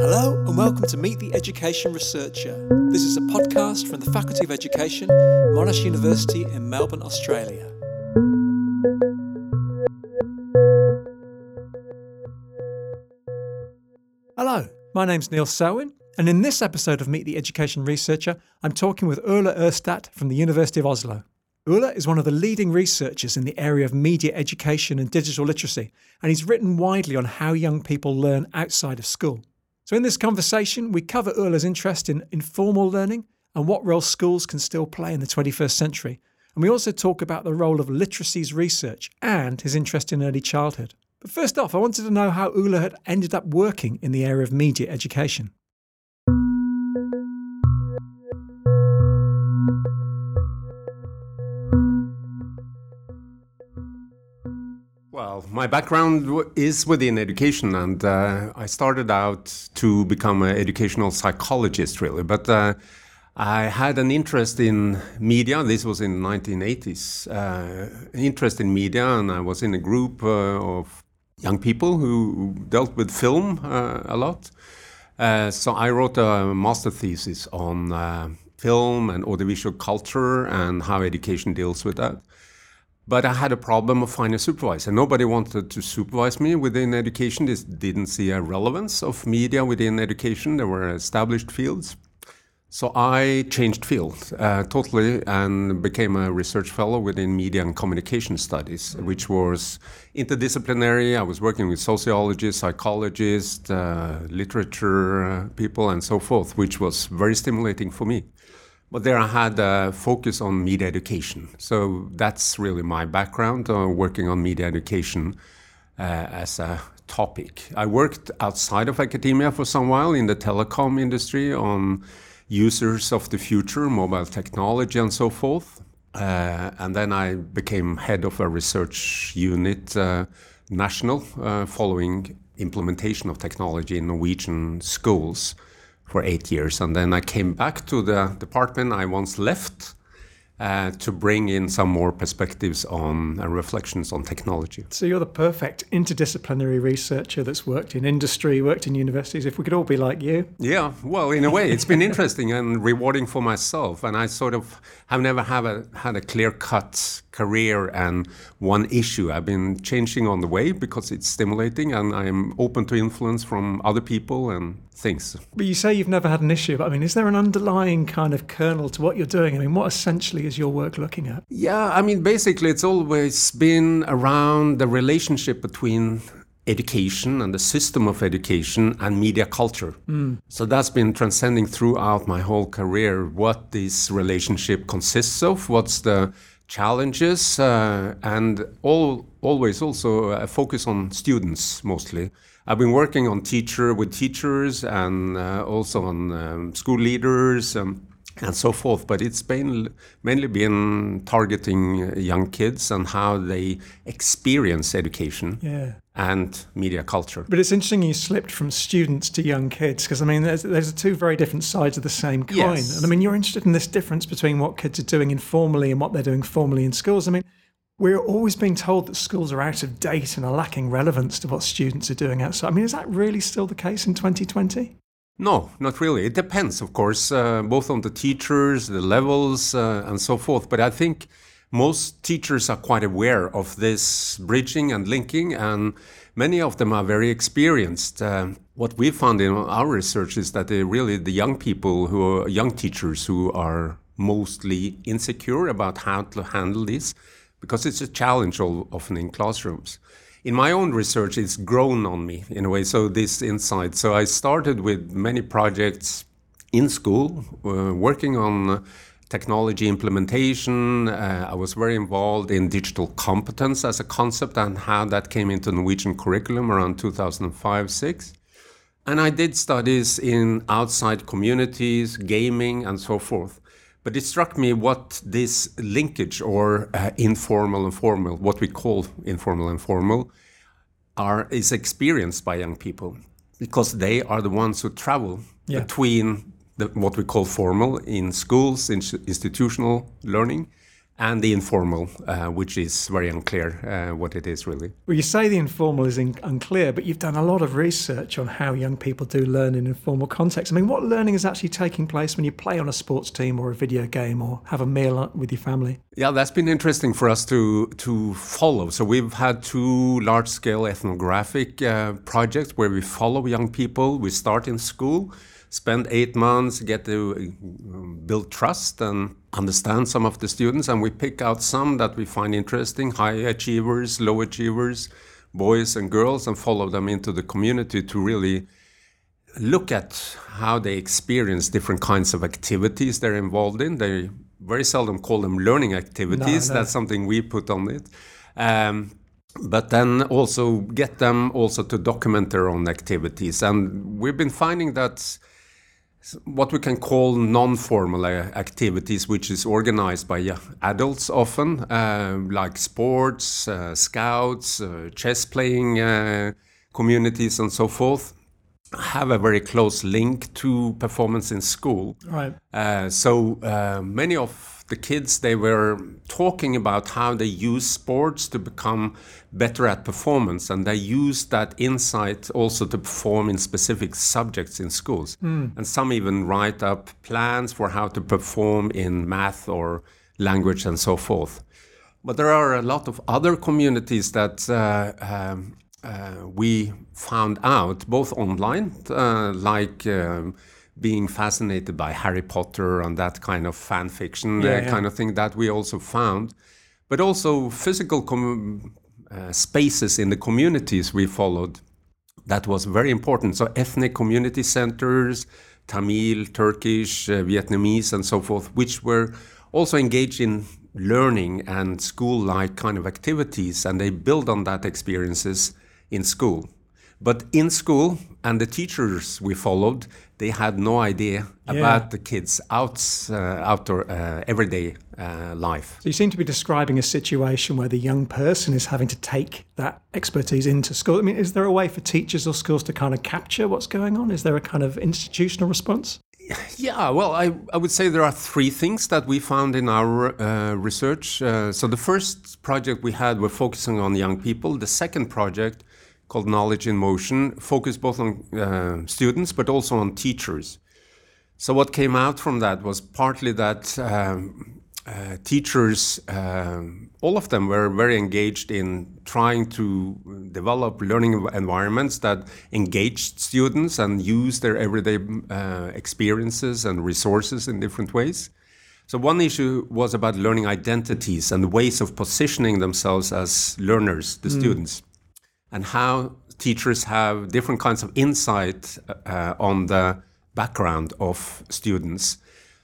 Hello and welcome to Meet the Education Researcher. This is a podcast from the Faculty of Education, Monash University in Melbourne, Australia. Hello, my name's Neil Selwyn, and in this episode of Meet the Education Researcher, I'm talking with Ole Erstad from the University of Oslo. Ole is one of the leading researchers in the area of media education and digital literacy, and he's written widely on how young people learn outside of school. So, in this conversation, we cover Ole's interest in informal learning and what role schools can still play in the 21st century. And we also talk about the role of literacies research and his interest in early childhood. But first off, I wanted to know how Ole had ended up working in the area of media education. Well, my background is within education, and uh, I started out to become an educational psychologist, really. But uh, I had an interest in media. This was in the 1980s. Uh, interest in media, and I was in a group uh, of young people who dealt with film uh, a lot. Uh, so I wrote a master thesis on film and audiovisual culture and how education deals with that. But I had a problem of finding a supervisor. Nobody wanted to supervise me within education. This didn't see a relevance of media within education. There were established fields. So I changed field uh, totally and became a research fellow within media and communication studies, which was interdisciplinary. I was working with sociologists, psychologists, uh, literature people, and so forth, which was very stimulating for me. But there I had a focus on media education. So that's really my background, uh, working on media education uh, as a topic. I worked outside of academia for some while in the telecom industry on users of the future, mobile technology, and so forth. Uh, and then I became head of a research unit, uh, national, uh, following implementation of technology in Norwegian schools for eight years. And then I came back to the department I once left uh, to bring in some more perspectives on and reflections on technology. So you're the perfect interdisciplinary researcher that's worked in industry, worked in universities. If we could all be like you. Yeah, well, in a way, it's been interesting and rewarding for myself. And I sort of have never have a, had a clear cut career and one issue. I've been changing on the way because it's stimulating and I'm open to influence from other people and things. But you say you've never had an issue, but I mean, is there an underlying kind of kernel to what you're doing? I mean, what essentially is your work looking at? Yeah, I mean, basically, it's always been around the relationship between education and the system of education and media culture. Mm. So that's been transcending throughout my whole career what this relationship consists of, what's the challenges, uh, and all, always also a focus on students mostly. I've been working on teacher with teachers and uh, also on um, school leaders um, and so forth. But it's been mainly been targeting young kids and how they experience education. Yeah. And media culture. But it's interesting you slipped from students to young kids because I mean, there's, there's two very different sides of the same coin. Yes. And I mean, you're interested in this difference between what kids are doing informally and what they're doing formally in schools. I mean, we're always being told that schools are out of date and are lacking relevance to what students are doing outside. I mean, is that really still the case in 2020? No, not really. It depends, of course, uh, both on the teachers, the levels, uh, and so forth. But I think most teachers are quite aware of this bridging and linking, and many of them are very experienced. Uh, what we found in our research is that they really the young people who are young teachers who are mostly insecure about how to handle this because it's a challenge often in classrooms. In my own research, it's grown on me in a way, so this insight. So I started with many projects in school, uh, working on technology implementation. Uh, I was very involved in digital competence as a concept and how that came into Norwegian curriculum around 2005 6. And I did studies in outside communities, gaming, and so forth. But it struck me what this linkage or uh, informal and formal, what we call informal and formal, are is experienced by young people because they are the ones who travel yeah. between the, what we call formal in schools, in institutional learning, and the informal, uh, which is very unclear uh, what it is really. Well, you say the informal is in, unclear, but you've done a lot of research on how young people do learn in informal contexts. I mean, what learning is actually taking place when you play on a sports team or a video game or have a meal with your family? Yeah, that's been interesting for us to to follow. So we've had two large-scale ethnographic uh, projects where we follow young people. We start in school spend eight months, get to um, build trust and understand some of the students, and we pick out some that we find interesting, high achievers, low achievers, boys and girls, and follow them into the community to really look at how they experience different kinds of activities they're involved in. They very seldom call them learning activities. No, no. That's something we put on it. Um, but then also get them also to document their own activities. And we've been finding that what we can call non-formal activities, which is organized by adults often, uh, like sports, uh, scouts, uh, chess playing uh, communities, and so forth, have a very close link to performance in school. Right. Uh, so uh, many of the kids they were talking about how they use sports to become better at performance and they use that insight also to perform in specific subjects in schools mm. and some even write up plans for how to perform in math or language and so forth but there are a lot of other communities that uh, um, uh, we found out both online uh, like um, being fascinated by Harry Potter and that kind of fan fiction yeah, uh, yeah. kind of thing that we also found, but also physical uh, spaces in the communities we followed. That was very important. So ethnic community centers, Tamil, Turkish, uh, Vietnamese, and so forth, which were also engaged in learning and school-like kind of activities, and they build on that experiences in school. But in school, and the teachers we followed, they had no idea yeah. about the kids' out, uh, outdoor uh, everyday uh, life. So you seem to be describing a situation where the young person is having to take that expertise into school. I mean, is there a way for teachers or schools to kind of capture what's going on? Is there a kind of institutional response? Yeah, well, I, I would say there are three things that we found in our uh, research. Uh, so the first project we had, we're focusing on young people. The second project called Knowledge in Motion, focused both on uh, students but also on teachers. So what came out from that was partly that um, uh, teachers, uh, all of them were very engaged in trying to develop learning environments that engaged students and use their everyday uh, experiences and resources in different ways. So one issue was about learning identities and ways of positioning themselves as learners, the mm. students and how teachers have different kinds of insight uh, on the background of students.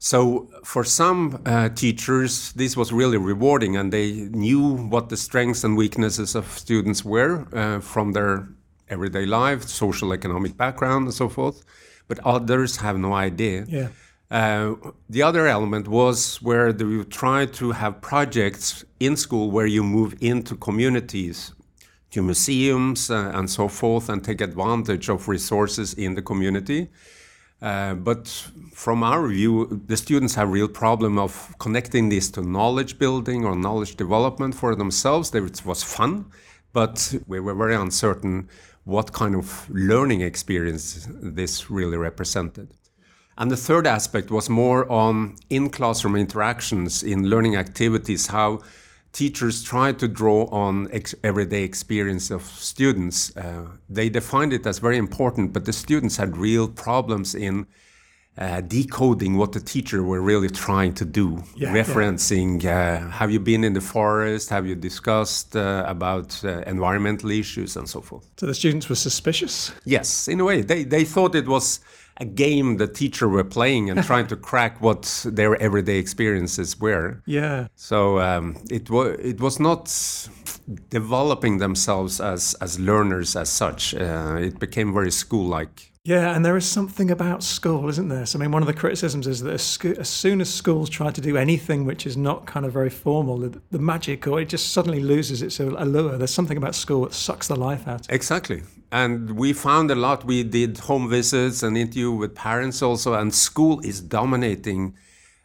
So for some uh, teachers, this was really rewarding, and they knew what the strengths and weaknesses of students were uh, from their everyday life, social economic background, and so forth. But others have no idea. Yeah. Uh, the other element was where you try to have projects in school where you move into communities to museums uh, and so forth and take advantage of resources in the community. Uh, but from our view, the students have real problem of connecting this to knowledge building or knowledge development for themselves. It was fun, but we were very uncertain what kind of learning experience this really represented. And the third aspect was more on in-classroom interactions in learning activities, how teachers try to draw on ex everyday experience of students. Uh, they defined it as very important, but the students had real problems in uh, decoding what the teacher were really trying to do, yeah, referencing yeah. Uh, have you been in the forest, have you discussed uh, about uh, environmental issues and so forth. So the students were suspicious? Yes, in a way. They, they thought it was a game the teacher were playing and trying to crack what their everyday experiences were. Yeah. So um, it was it was not developing themselves as as learners as such. Uh, it became very school like. Yeah, and there is something about school, isn't there? So, I mean, one of the criticisms is that as, soon as schools try to do anything which is not kind of very formal, the, the magic or it just suddenly loses its allure. There's something about school that sucks the life out. Exactly and we found a lot. We did home visits and interview with parents also, and school is dominating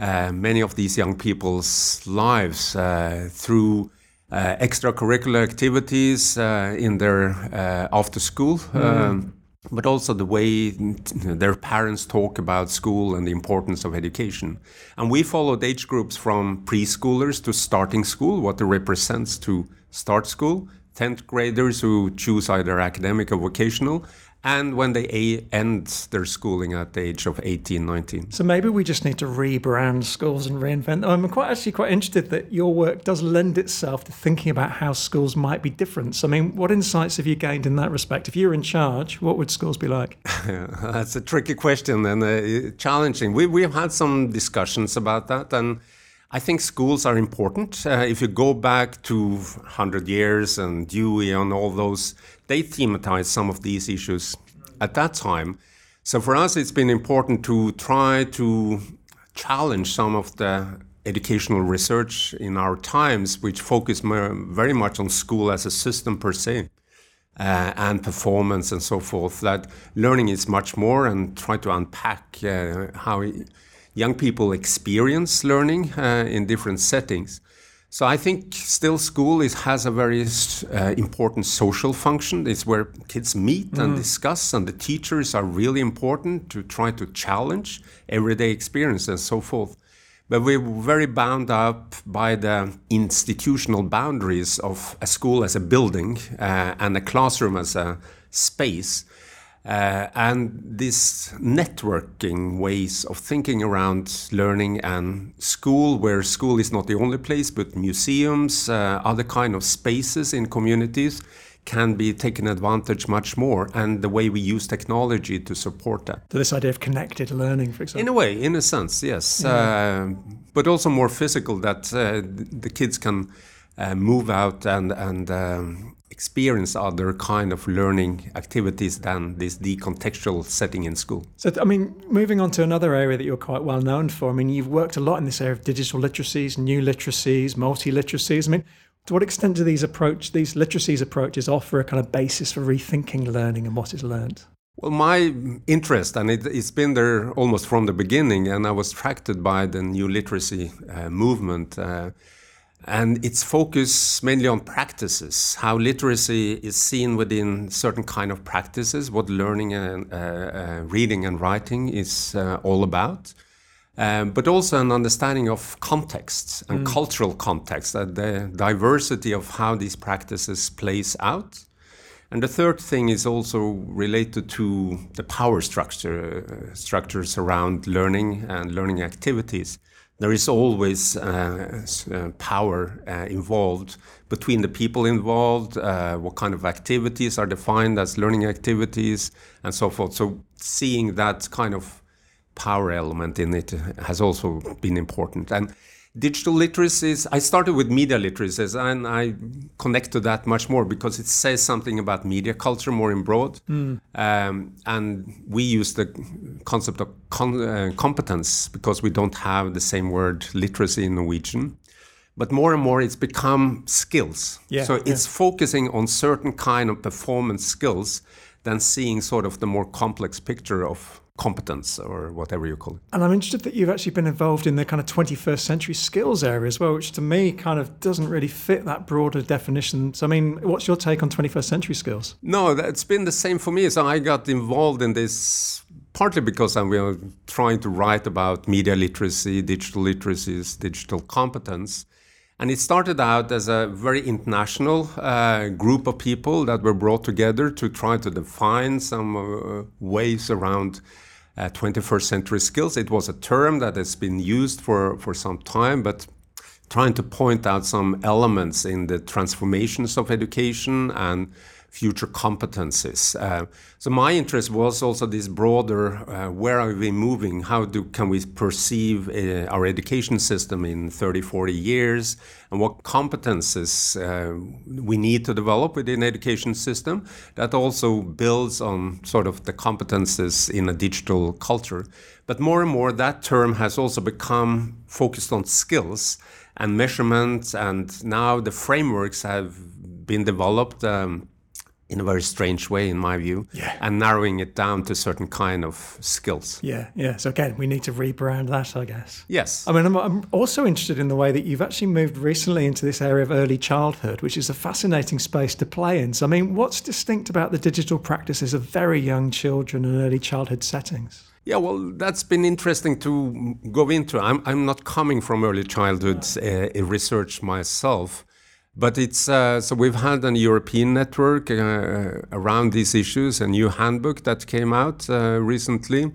uh, many of these young people's lives uh, through uh, extracurricular activities uh, in their uh, after school. Um, but also the way their parents talk about school and the importance of education. And we followed age groups from preschoolers to starting school, what it represents to start school, 10th graders who choose either academic or vocational, and when they a- end their schooling at the age of 18, 19. So maybe we just need to rebrand schools and reinvent them. I'm quite actually quite interested that your work does lend itself to thinking about how schools might be different. So, I mean, what insights have you gained in that respect? If you were in charge, what would schools be like? That's a tricky question and uh, challenging. We, we've had some discussions about that, and I think schools are important. Uh, if you go back to 100 years and Dewey and all those, they thematized some of these issues at that time. So for us, it's been important to try to challenge some of the educational research in our times, which focus very much on school as a system per se. Uh, and performance and so forth. That learning is much more, and try to unpack uh, how young people experience learning uh, in different settings. So I think still school is, has a very uh, important social function. It's where kids meet mm. and discuss, and the teachers are really important to try to challenge everyday experience and so forth. But we're very bound up by the institutional boundaries of a school as a building uh, and a classroom as a space. Uh, and these networking ways of thinking around learning and school, where school is not the only place, but museums, uh, other kind of spaces in communities, can be taken advantage much more, and the way we use technology to support that. So this idea of connected learning, for example. In a way, in a sense, yes, yeah. uh, but also more physical. That uh, the kids can uh, move out and and um, experience other kind of learning activities than this decontextual setting in school. So, I mean, moving on to another area that you're quite well known for. I mean, you've worked a lot in this area of digital literacies, new literacies, multi literacies. I mean, to what extent do these approach these literacies approaches offer a kind of basis for rethinking learning and what is learned? Well, my interest, and it, has been there almost from the beginning, and I was attracted by the new literacy uh, movement. Uh, and its focus mainly on practices, how literacy is seen within certain kind of practices, what learning and uh, uh, reading and writing is uh, all about, um, but also an understanding of contexts and mm. cultural context, uh, the diversity of how these practices plays out. And the third thing is also related to the power structure, uh, structures around learning and learning activities there is always uh, uh, power uh, involved between the people involved, uh, what kind of activities are defined as learning activities, and so forth. So, seeing that kind of power element in it has also been important. And digital literacies i started with media literacies and i connect to that much more because it says something about media culture more in broad mm. um, and we use the concept of uh, competence because we don't have the same word literacy in norwegian but more and more it's become skills yeah, so it's yeah. focusing on certain kind of performance skills than seeing sort of the more complex picture of competence or whatever you call it. And I'm interested that you've actually been involved in the kind of 21st century skills area as well, which to me kind of doesn't really fit that broader definition. So, I mean, what's your take on 21st century skills? No, it's been the same for me. So, I got involved in this partly because I'm trying to write about media literacy, digital literacies, digital competence. And it started out as a very international uh, group of people that were brought together to try to define some uh, ways around uh, 21st century skills. It was a term that has been used for, for some time, but trying to point out some elements in the transformations of education and future competencies. Uh, so my interest was also this broader: uh, where are we moving? How do can we perceive uh, our education system in 30, 40 years, and what competencies uh, we need to develop within education system that also builds on sort of the competences in a digital culture. But more and more, that term has also become focused on skills and measurements, and now the frameworks have been developed. Um, in a very strange way, in my view, Yeah. and narrowing it down to certain kind of skills. Yeah, yeah. So again, we need to rebrand that, I guess. Yes. I mean, I'm, I'm also interested in the way that you've actually moved recently into this area of early childhood, which is a fascinating space to play in. So, I mean, what's distinct about the digital practices of very young children and early childhood settings? Yeah, well, that's been interesting to go into. I'm, I'm not coming from early childhood uh, research myself, but it's uh, so we've had an European network uh, around these issues, a new handbook that came out uh, recently.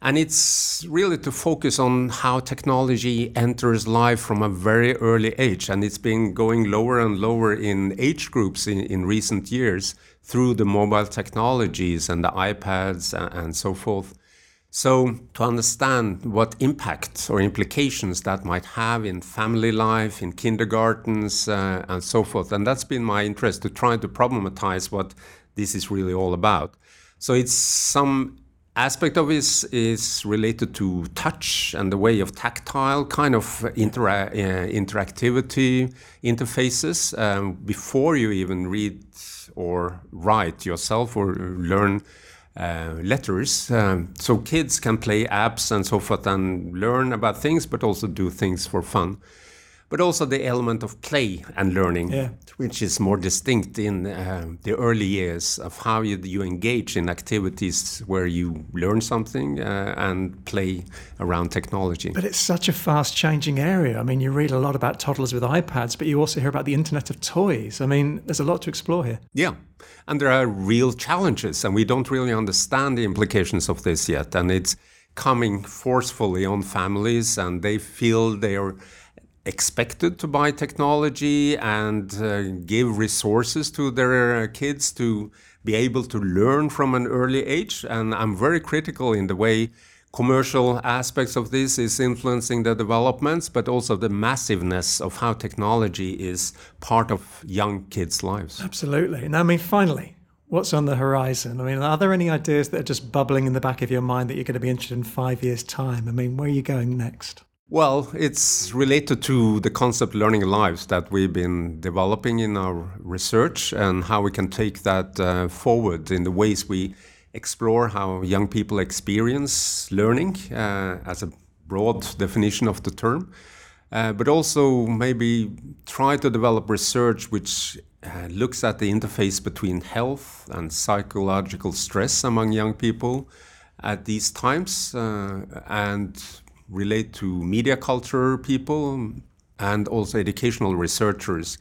And it's really to focus on how technology enters life from a very early age. And it's been going lower and lower in age groups in, in recent years through the mobile technologies and the iPads and, and so forth. So, to understand what impact or implications that might have in family life, in kindergartens, uh, and so forth. And that's been my interest to try to problematize what this is really all about. So, it's some aspect of this is related to touch and the way of tactile kind of intera- uh, interactivity interfaces um, before you even read or write yourself or learn uh, letters. Um, so kids can play apps and so forth and learn about things, but also do things for fun. But also the element of play and learning, Yeah. which is more distinct in uh, the early years of how you, you engage in activities where you learn something uh, and play around technology. But it's such a fast changing area. I mean, you read a lot about toddlers with iPads, but you also hear about the Internet of Toys. I mean, there's a lot to explore here. Yeah. And there are real challenges, and we don't really understand the implications of this yet. And it's coming forcefully on families, and they feel they are expected to buy technology and uh, give resources to their uh, kids to be able to learn from an early age. And I'm very critical in the way commercial aspects of this is influencing the developments, but also the massiveness of how technology is part of young kids' lives. Absolutely. And I mean, finally, what's on the horizon? I mean, are there any ideas that are just bubbling in the back of your mind that you're going to be interested in five years' time? I mean, where are you going next? Well, it's related to the concept learning lives that we've been developing in our research and how we can take that uh, forward in the ways we explore how young people experience learning uh, as a broad definition of the term, uh, but also maybe try to develop research which uh, looks at the interface between health and psychological stress among young people at these times uh, and relate to media culture people and also educational researchers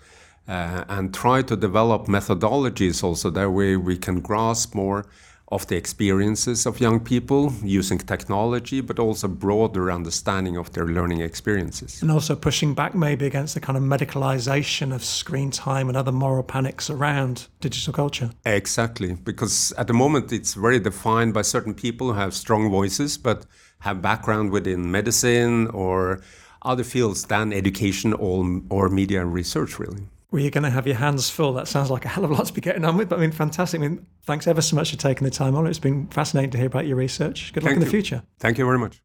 uh, and try to develop methodologies also that way we can grasp more of the experiences of young people using technology but also broader understanding of their learning experiences And also pushing back maybe against the kind of medicalization of screen time and other moral panics around digital culture. Exactly, because at the moment it's very defined by certain people who have strong voices but have background within medicine or other fields than education or, or media and research, really. Well, you're going to have your hands full. That sounds like a hell of a lot to be getting on with. But I mean, fantastic. I mean, thanks ever so much for taking the time on. It's been fascinating to hear about your research. Good luck Thank in the you. future. Thank you very much.